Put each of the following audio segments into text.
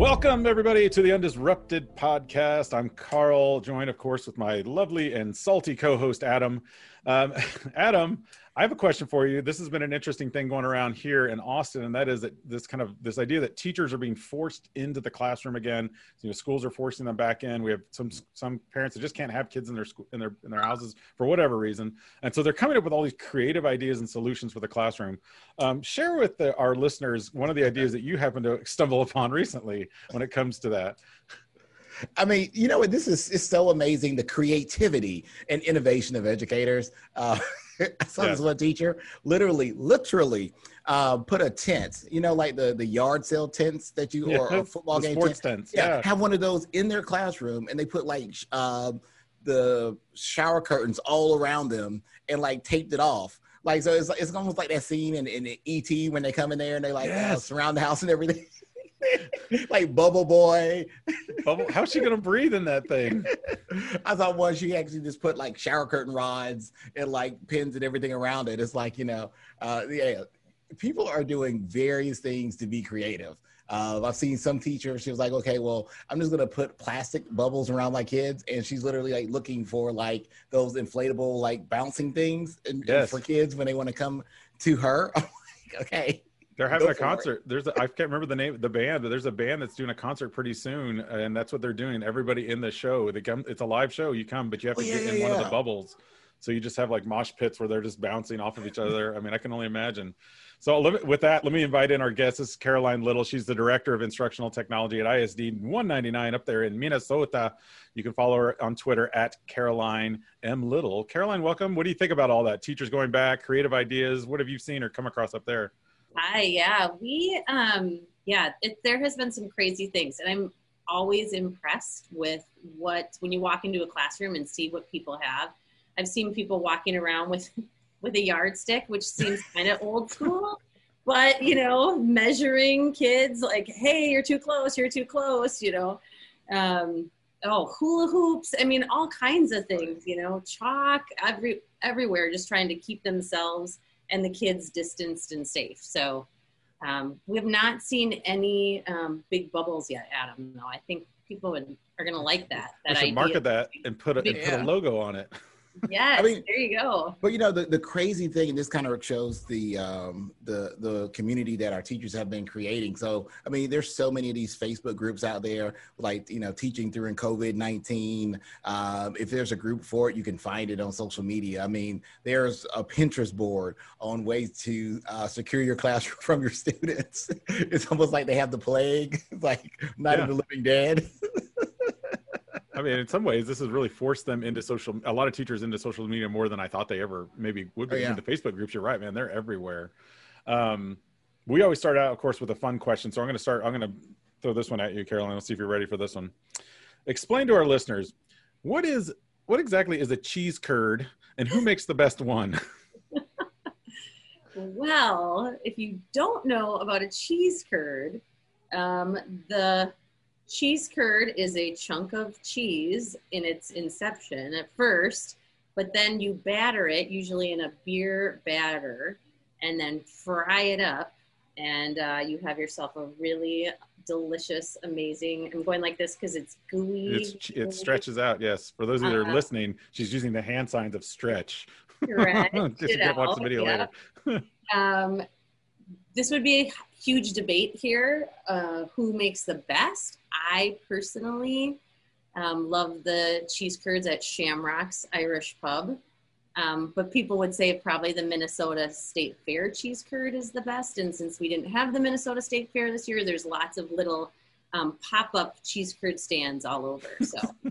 Welcome, everybody, to the Undisrupted podcast. I'm Carl, joined, of course, with my lovely and salty co host, Adam. Um, Adam, I have a question for you. This has been an interesting thing going around here in Austin, and that is that this kind of this idea that teachers are being forced into the classroom again. You know, schools are forcing them back in. We have some some parents that just can't have kids in their school in their in their houses for whatever reason, and so they're coming up with all these creative ideas and solutions for the classroom. Um, share with the, our listeners one of the ideas that you happen to stumble upon recently when it comes to that. I mean, you know what? This is it's so amazing the creativity and innovation of educators. Uh, I saw yeah. this one teacher literally, literally uh, put a tent, you know, like the the yard sale tents that you yeah. or a football the game sports tent. tents. Yeah, Yeah. have one of those in their classroom, and they put like sh- um, the shower curtains all around them and like taped it off. Like so, it's it's almost like that scene in, in ET when they come in there and they like uh, surround the house and everything. like Bubble Boy. Bubble- How's she gonna breathe in that thing? I thought one she actually just put like shower curtain rods and like pins and everything around it. It's like you know, uh, yeah, people are doing various things to be creative. Uh, I've seen some teachers. She was like, "Okay, well, I'm just gonna put plastic bubbles around my kids," and she's literally like looking for like those inflatable like bouncing things and, and for kids when they want to come to her. I'm like, okay, They're having Go a for it. concert. There's a, I can't remember the name of the band, but there's a band that's doing a concert pretty soon, and that's what they're doing. Everybody in the show, they come. It's a live show. You come, but you have oh, to Oh, yeah, get in yeah, one of the bubbles. So you just have like mosh pits where they're just bouncing off of each other. I mean, I can only imagine. So me- with that, let me invite in our guest. This is Caroline Little. She's the director of instructional technology at ISD 199 up there in Minnesota. You can follow her on Twitter at Caroline M Little. Caroline, welcome. What do you think about all that? Teachers going back, creative ideas. What have you seen or come across up there? Hi, yeah, we, um, yeah, it, there has been some crazy things, and I'm always impressed with what when you walk into a classroom and see what people have. I've seen people walking around with with a yardstick, which seems kind of old school, but you know, measuring kids like, hey, you're too close, you're too close, you know. Um, oh, hula hoops. I mean, all kinds of things, you know, chalk every everywhere, just trying to keep themselves and the kids distanced and safe. So um, we have not seen any um, big bubbles yet, Adam. No, I think people would, are going to like that. We should idea. market that and put a, and put a logo on it. Yes, I mean- there you go. But you know the, the crazy thing, and this kind of shows the um, the the community that our teachers have been creating. So I mean, there's so many of these Facebook groups out there, like you know, teaching during COVID nineteen. Um, if there's a group for it, you can find it on social media. I mean, there's a Pinterest board on ways to uh, secure your classroom from your students. it's almost like they have the plague, It's like Night Yeah. of the Living Dead. I mean, in some ways, this has really forced them into social. A lot of teachers into social media more than I thought they ever maybe would be. Oh, yeah. Even the Facebook groups, you're right, man. They're everywhere. Um, we always start out, of course, with a fun question. So I'm going to start. I'm going to throw this one at you, Caroline. Let's see if you're ready for this one. Explain to our listeners what is what exactly is a cheese curd, and who makes the best one? Well, if you don't know about a cheese curd, um, the cheese curd is a chunk of cheese in its inception at first, but then you batter it, usually in a beer batter, and then fry it up, and uh, you have yourself a really delicious, amazing. I'm going like this because it's gooey. It's, it stretches out. Yes, for those of you that are Uh, listening, she's using the hand signs of stretch. Correct. Just watch the video yeah. later. um, this would be a huge debate here. Uh, who makes the best? I personally um, love the cheese curds at Shamrock's Irish Pub. Um, but people would say probably the Minnesota State Fair cheese curd is the best. And since we didn't have the Minnesota State Fair this year, there's lots of little um, pop up cheese curd stands all over. So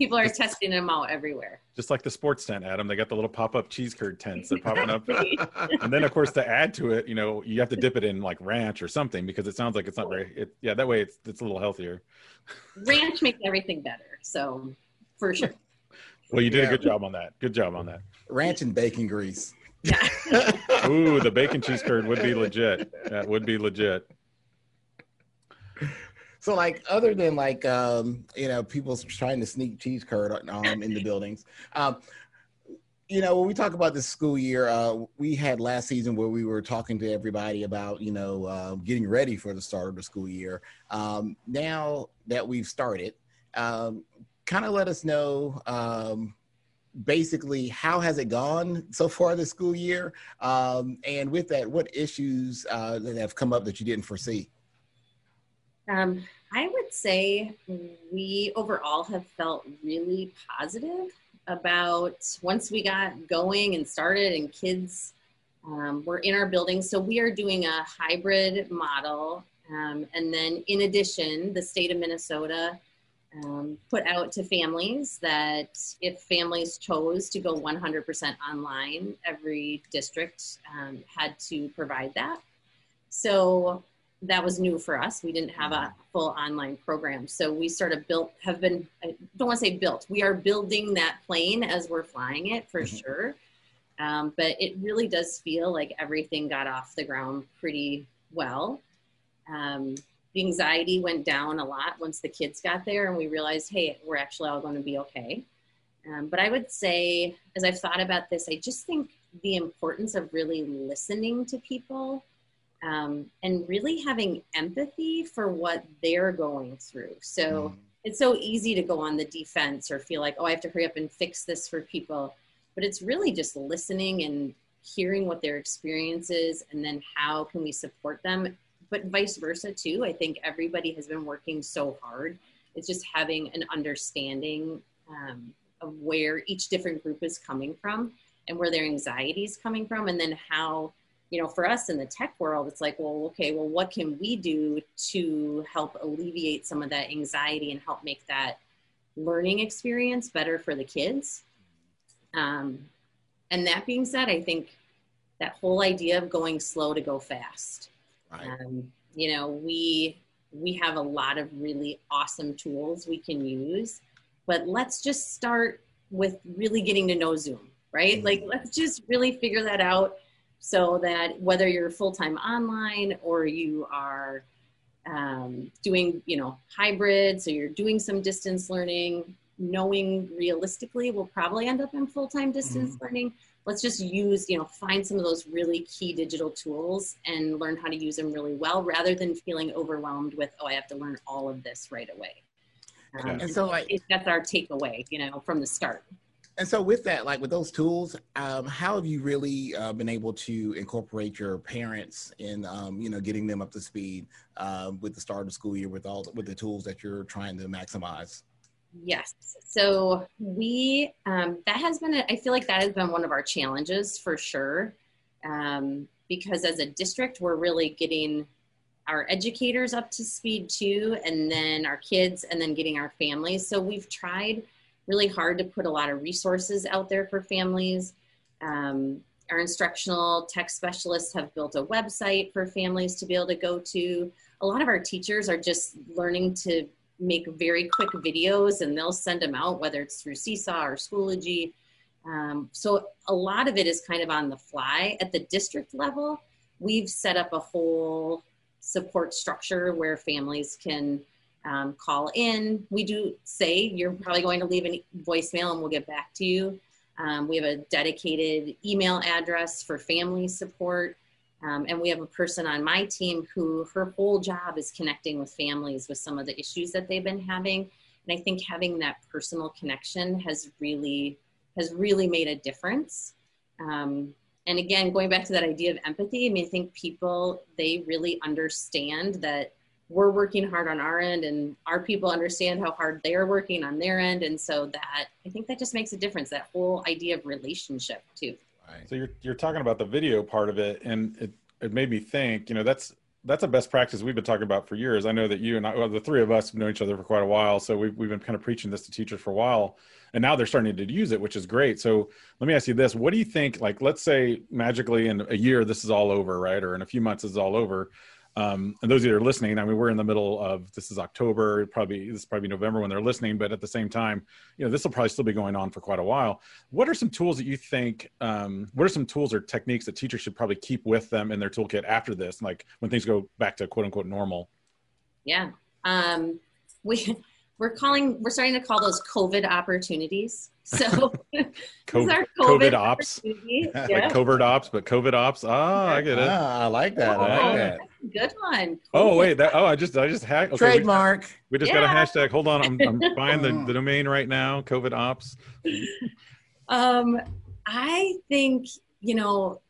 people are testing them out everywhere. Just like the sports tent, Adam, they got the little pop-up cheese curd tents. They're popping up. and then of course to add to it you know you have to dip it in like ranch or something because it sounds like it's not very it, yeah that way it's it's a little healthier Ranch makes everything better. So for sure. well you did Yeah. a good job on that good job on that Ranch and bacon grease. Yeah. ooh the bacon cheese curd would be legit that would be legit So, like, other than like, um, you know, people trying to sneak cheese curd um, in the buildings, um, you know, when we talk about the school year, uh, we had last season where we were talking to everybody about, you know, uh, getting ready for the start of the school year. Um, now that we've started, um, kind of let us know um, basically how has it gone so far this school year, um, and with that, what issues uh, that have come up that you didn't foresee. Um, I would say we overall have felt really positive about once we got going and started and kids um, were in our building. So we are doing a hybrid model. Um, and then in addition, the state of Minnesota um, put out to families that if families chose to go 100% online, every district um, had to provide that. So that was new for us. We didn't have a full online program. So we sort of built, have been, I don't want to say built, we are building that plane as we're flying it for mm-hmm. sure. Um, but it really does feel like everything got off the ground pretty well. Um, the anxiety went down a lot once the kids got there and we realized, hey, we're actually all going to be okay. Um, but I would say, as I've thought about this, I just think the importance of really listening to people um, and really having empathy for what they're going through. So mm. it's so easy to go on the defense or feel like, oh, I have to hurry up and fix this for people. But it's really just listening and hearing what their experience is and then how can we support them. But vice versa, too. I think everybody has been working so hard. It's just having an understanding um, of where each different group is coming from and where their anxiety is coming from, and then how you know, for us in the tech world, it's like, well, okay, well, what can we do to help alleviate some of that anxiety and help make that learning experience better for the kids? Um, and that being said, I think that whole idea of going slow to go fast. Right. Um, you know, we we have a lot of really awesome tools we can use, but let's just start with really getting to know Zoom, right? Mm-hmm. Like, let's just really figure that out so that whether you're full-time online or you are um, doing you know hybrid so you're doing some distance learning knowing realistically we'll probably end up in full-time distance mm-hmm. learning. Let's just use you know find some of those really key digital tools and learn how to use them really well rather than feeling overwhelmed with oh i have to learn all of this right away. Um, and so like, that's our takeaway you know from the start and so, with that, like with those tools, um, how have you really uh, been able to incorporate your parents in, um, you know, getting them up to speed uh, with the start of school year with all with the tools that you're trying to maximize? Yes. So we um, that has been a, I feel like that has been one of our challenges for sure, um, because as a district we're really getting our educators up to speed too, and then our kids, and then getting our families. So we've tried really hard to put a lot of resources out there for families. Um, our instructional tech specialists have built a website for families to be able to go to. A lot of our teachers are just learning to make very quick videos and they'll send them out, whether it's through Seesaw or Schoology. Um, so a lot of it is kind of on the fly. At the district level, we've set up a whole support structure where families can um, call in. We do say you're probably going to leave a voicemail and we'll get back to you. Um, we have a dedicated email address for family support. Um, and we have a person on my team who her whole job is connecting with families with some of the issues that they've been having. And I think having that personal connection has really has really made a difference. Um, and again, going back to that idea of empathy, I mean, I think people they really understand that we're working hard on our end and our people understand how hard they're working on their end. And so that i think that just makes a difference that whole idea of relationship too. Right. so you're you're talking about the video part of it and it it made me think you know that's that's a best practice we've been talking about for years. I know that you and I, well, the three of us have known each other for quite a while so we've, we've been kind of preaching this to teachers for a while and now they're starting to use it which is great. So let me ask you this. What do you think like let's say magically in a year this is all over right or in a few months this is all over um, and those of that are listening, I mean, we're in the middle of this is October, probably this is probably November when they're listening, but at the same time, you know, this will probably still be going on for quite a while. What are some tools that you think? Um, what are some tools or techniques that teachers should probably keep with them in their toolkit after this, like when things go back to quote unquote normal? Yeah, um, we we're calling we're starting to call those COVID opportunities. So COVID, COVID, ops, like covert ops, but COVID ops. Ah, I get it. Ah, I like that. Oh, I like that. Good one. Oh wait, that oh I just I just hacked. Okay, Trademark. We, we just yeah. got a hashtag. Hold on, I'm, I'm buying the, the domain right now. COVID ops. Um, I think you know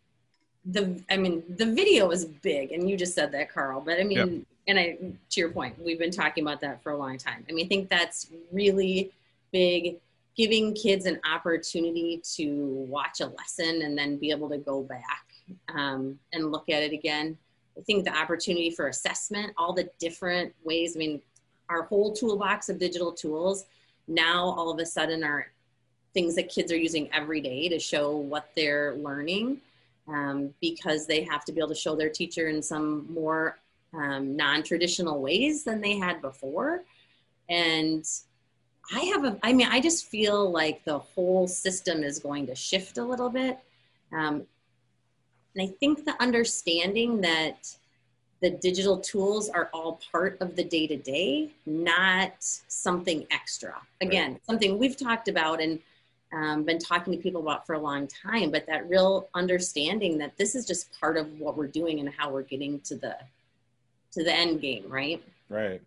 the I mean the video is big, and you just said that, Carl. But I mean, yep. And I to your point, we've been talking about that for a long time. I mean, I think that's really big giving kids an opportunity to watch a lesson and then be able to go back um, and look at it again. I think the opportunity for assessment, all the different ways, I mean, our whole toolbox of digital tools now all of a sudden are things that kids are using every day to show what they're learning um, because they have to be able to show their teacher in some more um, non-traditional ways than they had before and I have a, I mean, I just feel like the whole system is going to shift a little bit. Um, and I think the understanding that the digital tools are all part of the day to day, not something extra. Again, right. something we've talked about and um, been talking to people about for a long time, but that real understanding that this is just part of what we're doing and how we're getting to the to the end game, right? Right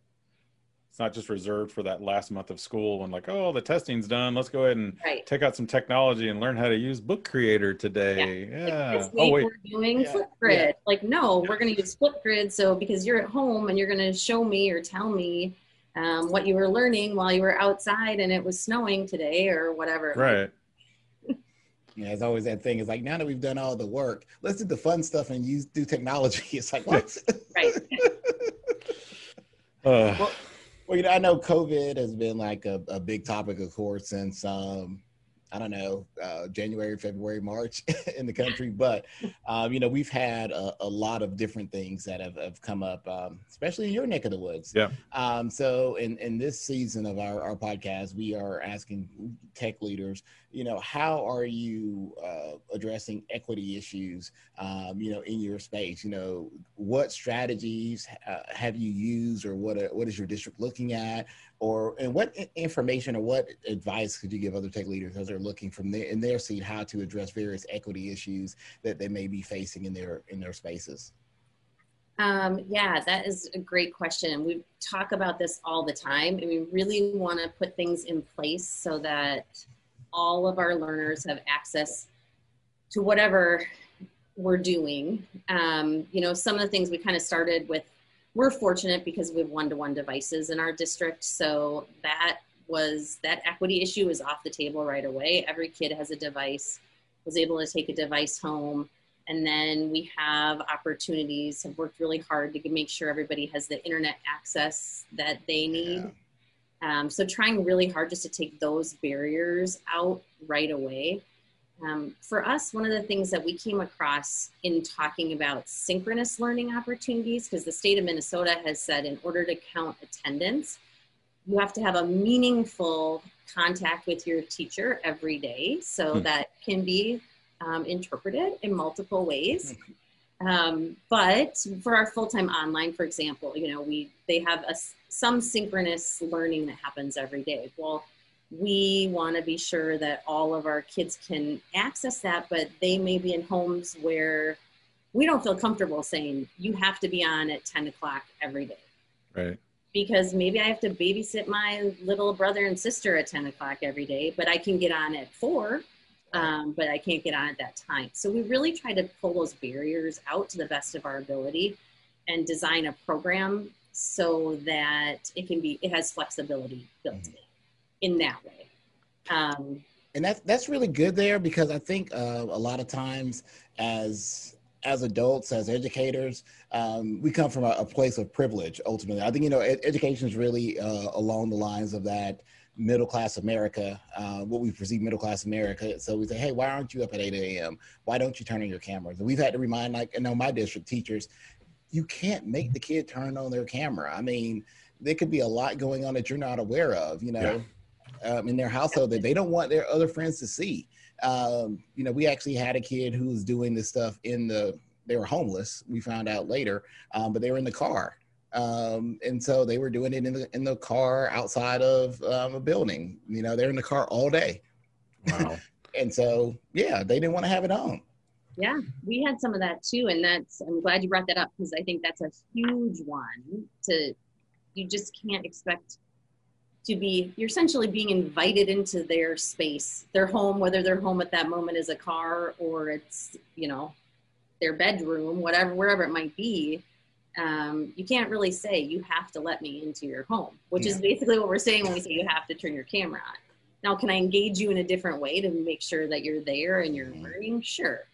it's not just reserved for that last month of school when like oh the testing's done let's go ahead and right. take out some technology and learn how to use book creator today yeah, yeah. Like oh wait we're doing yeah. flipgrid yeah. like no we're going to use flipgrid so because you're at home and you're going to show me or tell me um, what you were learning while you were outside and it was snowing today or whatever right Yeah, it's always that thing. It's like now that we've done all the work, let's do the fun stuff and use do technology. It's like what? right. well, well, you know, I know COVID has been like a, a big topic, of course, since um, I don't know, uh, January, February, March in the country. But, um, you know, we've had a, a, lot of different things that have, have come up, um, especially in your neck of the woods. Yeah. Um, so in, in this season of our, our podcast, we are asking tech leaders, you know, how are you uh, addressing equity issues, um, you know, in your space? You know, what strategies uh, have you used or what, what is your district looking at? Or and what information or what advice could you give other tech leaders as they're looking from their in their seat how to address various equity issues that they may be facing in their in their spaces? Um, yeah that is a great question we talk about this all the time and we really want to put things in place so that all of our learners have access to whatever we're doing. Um, you know some of the things we kind of started with we're fortunate because we have one-to-one devices in our district so that was that equity issue is off the table right away. Every kid has a device was able to take a device home and then we have opportunities have worked really hard to make sure everybody has the internet access that they need. Yeah. um, so trying really hard just to take those barriers out right away um, for us, one of the things that we came across in talking about synchronous learning opportunities, because the state of Minnesota has said in order to count attendance, you have to have a meaningful contact with your teacher every day. So mm. that can be um, interpreted in multiple ways. Um, but for our full-time online, for example, you know, we they have a, some synchronous learning that happens every day. Well, we want to be sure that all of our kids can access that, but they may be in homes where we don't feel comfortable saying you have to be on at 10 o'clock every day. Right. Because maybe I have to babysit my little brother and sister at 10 o'clock every day, but I can get on at four, um, but I can't get on at that time. So we really try to pull those barriers out to the best of our ability and design a program so that it can be, it has flexibility built mm-hmm. in in that way. Um, and that's that's really good there because I think uh, a lot of times as as adults, as educators, um, we come from a, a, place of privilege. Ultimately, I think you know ed- education is really uh, along the lines of that middle class America, uh, what we perceive middle class America. So we say, hey, why aren't you up at 8 a.m.? Why don't you turn on your cameras? And we've had to remind, like, you know, my district teachers, you can't make the kid turn on their camera. I mean, there could be a lot going on that you're not aware of, you know. Yeah um, in their household that they don't want their other friends to see. Um, you know, we actually had a kid who was doing this stuff in the. They were homeless. We found out later, um, but they were in the car Um, and so they were doing it in the in the car outside of um, a building. You know, they're in the car all day. Wow. and so yeah, they didn't want to have it on. Yeah, we had some of that too, and that's I'm glad you brought that up because I think that's a huge one. To you just can't expect to be you're essentially being invited into their space, their home, whether their home at that moment is a car or it's you know their bedroom, whatever wherever it might be um, you can't really say you have to let me into your home, which yeah. is basically what we're saying when we say you have to turn your camera on. Now, can I engage you in a different way to make sure that you're there and you're mm-hmm. learning? Sure.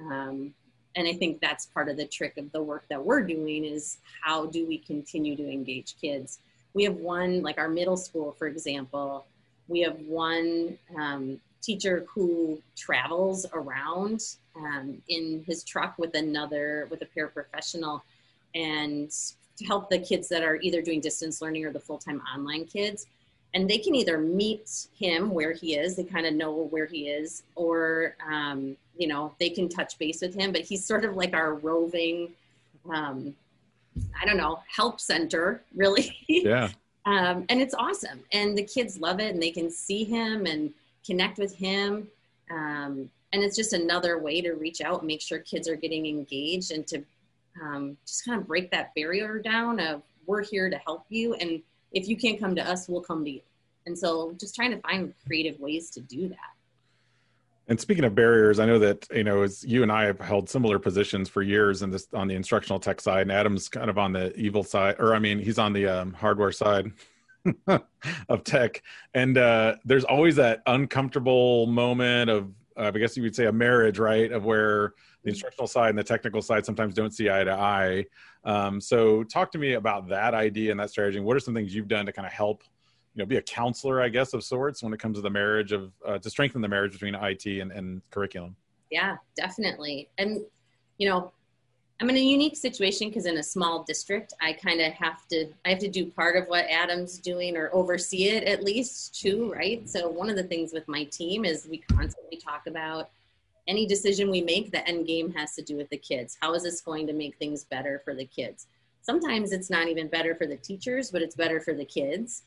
Um, and I think that's part of the trick of the work that we're doing is how do we continue to engage kids? We have one, like our middle school, for example, we have one um, teacher who travels around um, in his truck with another, with a paraprofessional and to help the kids that are either doing distance learning or the full-time online kids. And they can either meet him where he is they kind of know where he is or um, you know they can touch base with him but he's sort of like our roving um, i don't know help center really. Yeah. Um, and it's awesome. And the kids love it and they can see him and connect with him. Um, and it's just another way to reach out and make sure kids are getting engaged and to um, just kind of break that barrier down of we're here to help you and if you can't come to us we'll come to you. And so just trying to find creative ways to do that and speaking of barriers i know that you know as you and i have held similar positions for years in this on the instructional tech side and adam's kind of on the evil side or i mean he's on the um, hardware side of tech and uh, there's always that uncomfortable moment of uh, i guess you would say a marriage right of where the instructional side and the technical side sometimes don't see eye to eye. Um, so talk to me about that idea and that strategy. What are some things you've done to kind of help, you know, be a counselor, I guess, of sorts when it comes to the marriage of, uh, to strengthen the marriage between IT and, and curriculum? Yeah, definitely. And, you know, I'm in a unique situation because in a small district, I kind of have to, I have to do part of what Adam's doing or oversee it at least too, right? So one of the things with my team is we constantly talk about any decision we make, the end game has to do with the kids. How is this going to make things better for the kids? Sometimes it's not even better for the teachers, but it's better for the kids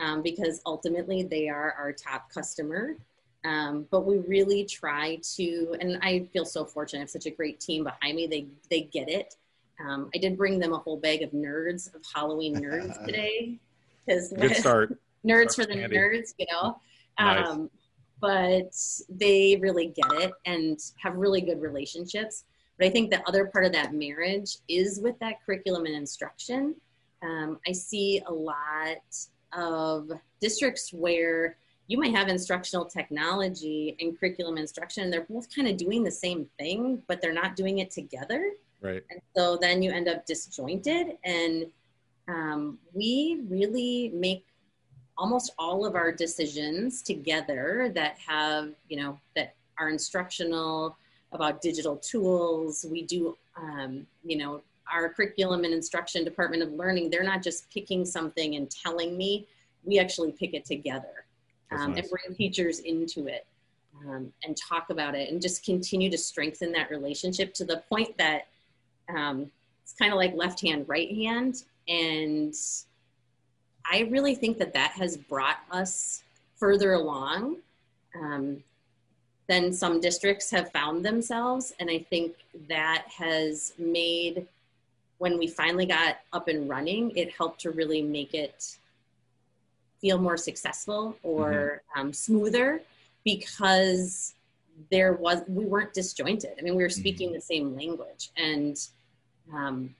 um, because ultimately they are our top customer. Um, but we really try to, and I feel so fortunate. I have such a great team behind me. They they get it. Um, I did bring them a whole bag of nerds of Halloween nerds today because good start. nerds start for the nerds, you know. Nice. Um, but they really get it and have really good relationships. But I think the other part of that marriage is with that curriculum and instruction. Um, I see a lot of districts where you might have instructional technology and curriculum instruction, and they're both kind of doing the same thing, but they're not doing it together. Right. And so then you end up disjointed. And um, we really make almost all of our decisions together that have, you know, that are instructional about digital tools. We do, um, you know, our curriculum and instruction department of learning, they're not just picking something and telling me, we actually pick it together um, nice. and bring teachers into it um, and talk about it and just continue to strengthen that relationship to the point that um, it's kind of like left hand, right hand. And I really think that that has brought us further along um, than some districts have found themselves. And I think that has made, when we finally got up and running, it helped to really make it feel more successful or mm-hmm. um, smoother because there was we weren't disjointed i mean we were speaking mm-hmm. the same language and um,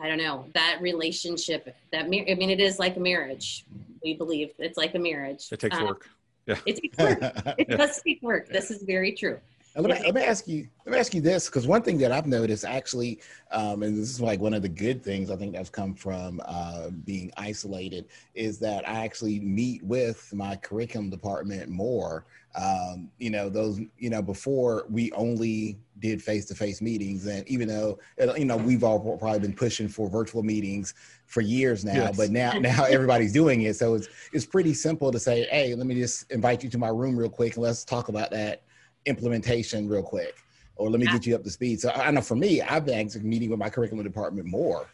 I don't know that relationship. That I mean, it is like a marriage. We believe it's like a marriage. It takes um, work. Yeah, it takes work. it does take work. This is very true. Let me, let me ask you. Let me ask you this, because one thing that I've noticed actually, um, and this is like one of the good things I think that's come from uh, being isolated, is that I actually meet with my curriculum department more. Um, you know, those. You know, before we only did face-to-face meetings, and even though you know we've all probably been pushing for virtual meetings for years now, yes. but now now everybody's doing it, so it's it's pretty simple to say, hey, let me just invite you to my room real quick and let's talk about that implementation real quick or let me get you up to speed so i know for me i've been actually meeting with my curriculum department more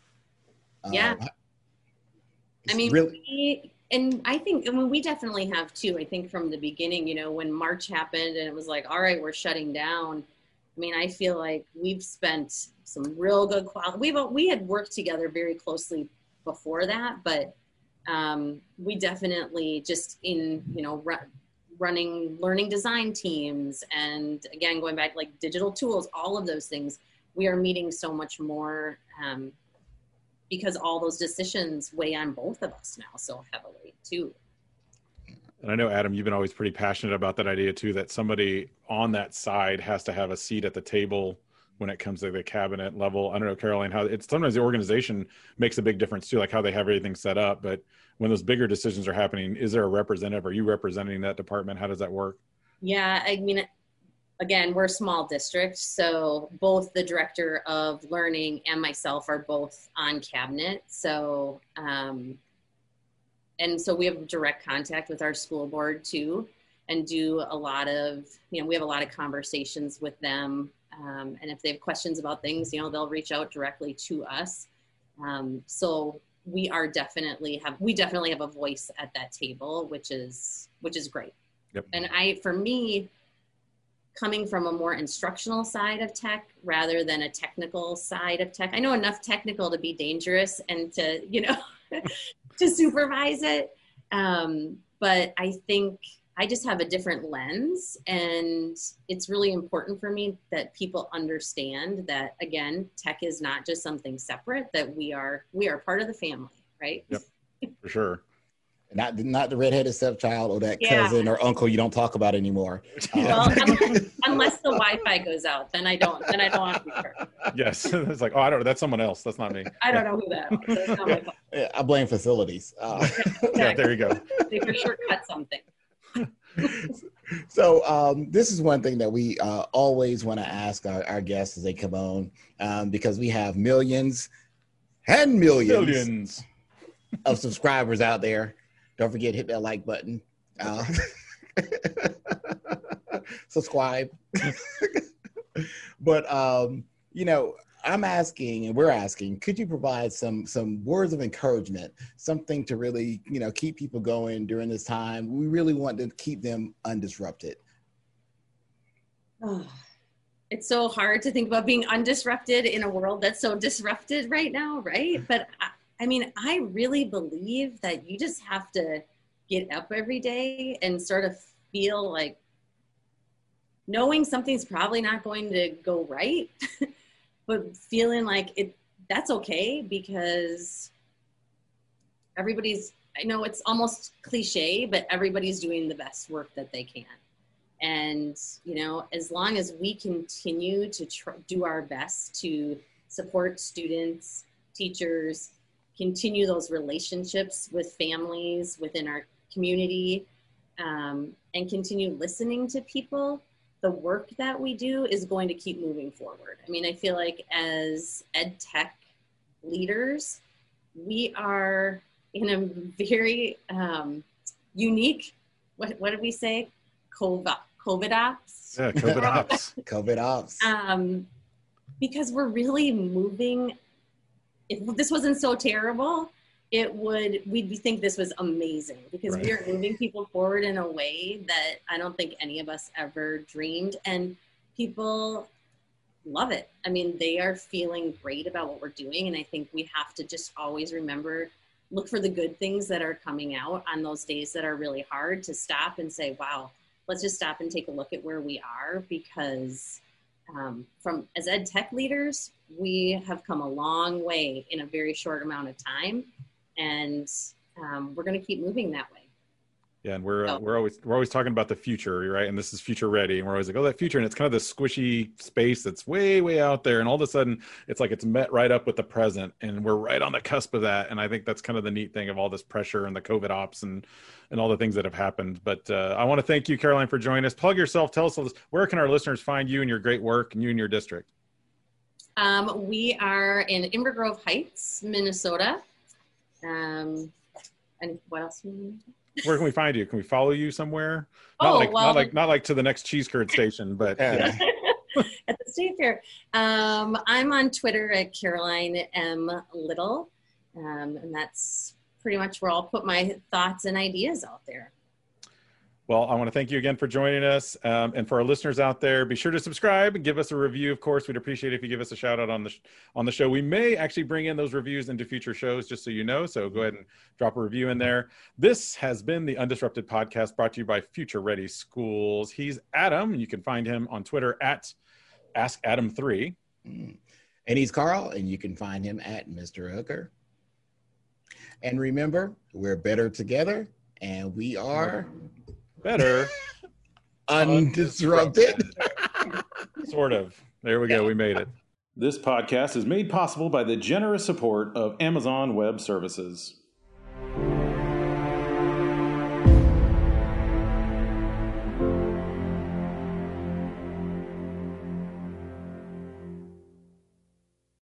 Yeah. Uh, I mean, really, we, and I think, I mean, we definitely have too. I think from the beginning, you know, when March happened and it was like, all right, we're shutting down. I mean, I feel like we've spent some real good quality. We've we had worked together very closely before that, but um, we definitely just in you know ru- running learning design teams and again going back like digital tools, all of those things. We are meeting so much more um, because all those decisions weigh on both of us now so heavily too. And I know Adam, you've been always pretty passionate about that idea too. That somebody on that side has to have a seat at the table when it comes to the cabinet level. I don't know, Caroline, how it's sometimes the organization makes a big difference too, like how they have everything set up. But when those bigger decisions are happening, is there a representative? Are you representing that department? How does that work? Yeah, I mean, again, we're a small district, so both the director of learning and myself are both on cabinet. So, um, and so we have direct contact with our school board too, and do a lot of, you know, we have a lot of conversations with them. Um, and if they have questions about things, you know, they'll reach out directly to us. Um, so we are definitely have we definitely have a voice at that table, which is which is great. Yep. And I, for me, coming from a more instructional side of tech rather than a technical side of tech. I know enough technical to be dangerous and to, you know, to supervise it. Um, but I think I just have a different lens and it's really important for me that people understand that again, tech is not just something separate, that we are we are part of the family, right? Yep. For sure not not the redheaded stepchild or that yeah. cousin or uncle you don't talk about anymore. Well, unless, unless, the Wi-Fi goes out, then I don't. Then I don't want to be sure. Yes, it's like oh, I don't. know. That's someone else. That's not me. I don't know who that. Yeah, I blame facilities. Uh, yeah, there you go. They for sure cut something. So um, this is one thing that we uh, always want to ask our, our, guests as they come on um, because we have millions and millions, millions. of subscribers out there don't forget hit that like button. Uh, subscribe. but um, you know, I'm asking and we're asking, could you provide some some words of encouragement, something to really, you know, keep people going during this time? We really want to keep them undisrupted. Oh, it's so hard to think about being undisrupted in a world that's so disrupted right now, right? But I, I mean, I really believe that you just have to get up every day and sort of feel like knowing something's probably not going to go right, but feeling like it that's okay because everybody's I know it's almost cliche, but everybody's doing the best work that they can. And, you know, as long as we continue to tr- do our best to support students, teachers, continue those relationships with families within our community um, and continue listening to people, the work that we do is going to keep moving forward. I mean, I feel like as ed tech leaders, we are in a very um, unique, what, what did we say? COVID, COVID ops. Yeah, COVID ops. COVID ops. Um, because we're really moving if this wasn't so terrible, it would we'd think this was amazing because right. we are moving people forward in a way that I don't think any of us ever dreamed, and people love it. I mean, they are feeling great about what we're doing, and I think we have to just always remember look for the good things that are coming out on those days that are really hard to stop and say, wow, let's just stop and take a look at where we are because um, from as ed tech leaders, we have come a long way in a very short amount of time, and um, we're going to keep moving that way. Yeah, and we're uh, we're always we're always talking about the future, right? And this is future ready, and we're always like, oh, that future, and it's kind of this squishy space that's way way out there, and all of a sudden, it's like it's met right up with the present, and we're right on the cusp of that. And I think that's kind of the neat thing of all this pressure and the COVID ops and and all the things that have happened. But uh, I want to thank you, Caroline, for joining us. Plug yourself. Tell us where can our listeners find you and your great work, and you and your district. Um, we are in Inver Grove Heights, Minnesota. Um, and what else? Where can we find you? Can we follow you somewhere? Not oh, like well, not like not like to the next cheese curd station, but yeah. at the state fair. Um, I'm on Twitter at Caroline M Little. Um, and that's pretty much where I'll put my thoughts and ideas out there. Well, I want to thank you again for joining us. Um, and for our listeners out there, be sure to subscribe and give us a review. Of course, we'd appreciate if you give us a shout out on the sh- on the show. We may actually bring in those reviews into future shows, just so you know. So go ahead and drop a review in there. This has been the Undisrupted Podcast, brought to you by Future Ready Schools. He's Adam. You can find him on Twitter at Ask Adam Three. Mm. And he's Carl, and you can find him at Mr. Hooker. And remember, we're better together, and we are better undisrupted. sort of. There we go. We made it. This podcast is made possible by the generous support of Amazon Web Services.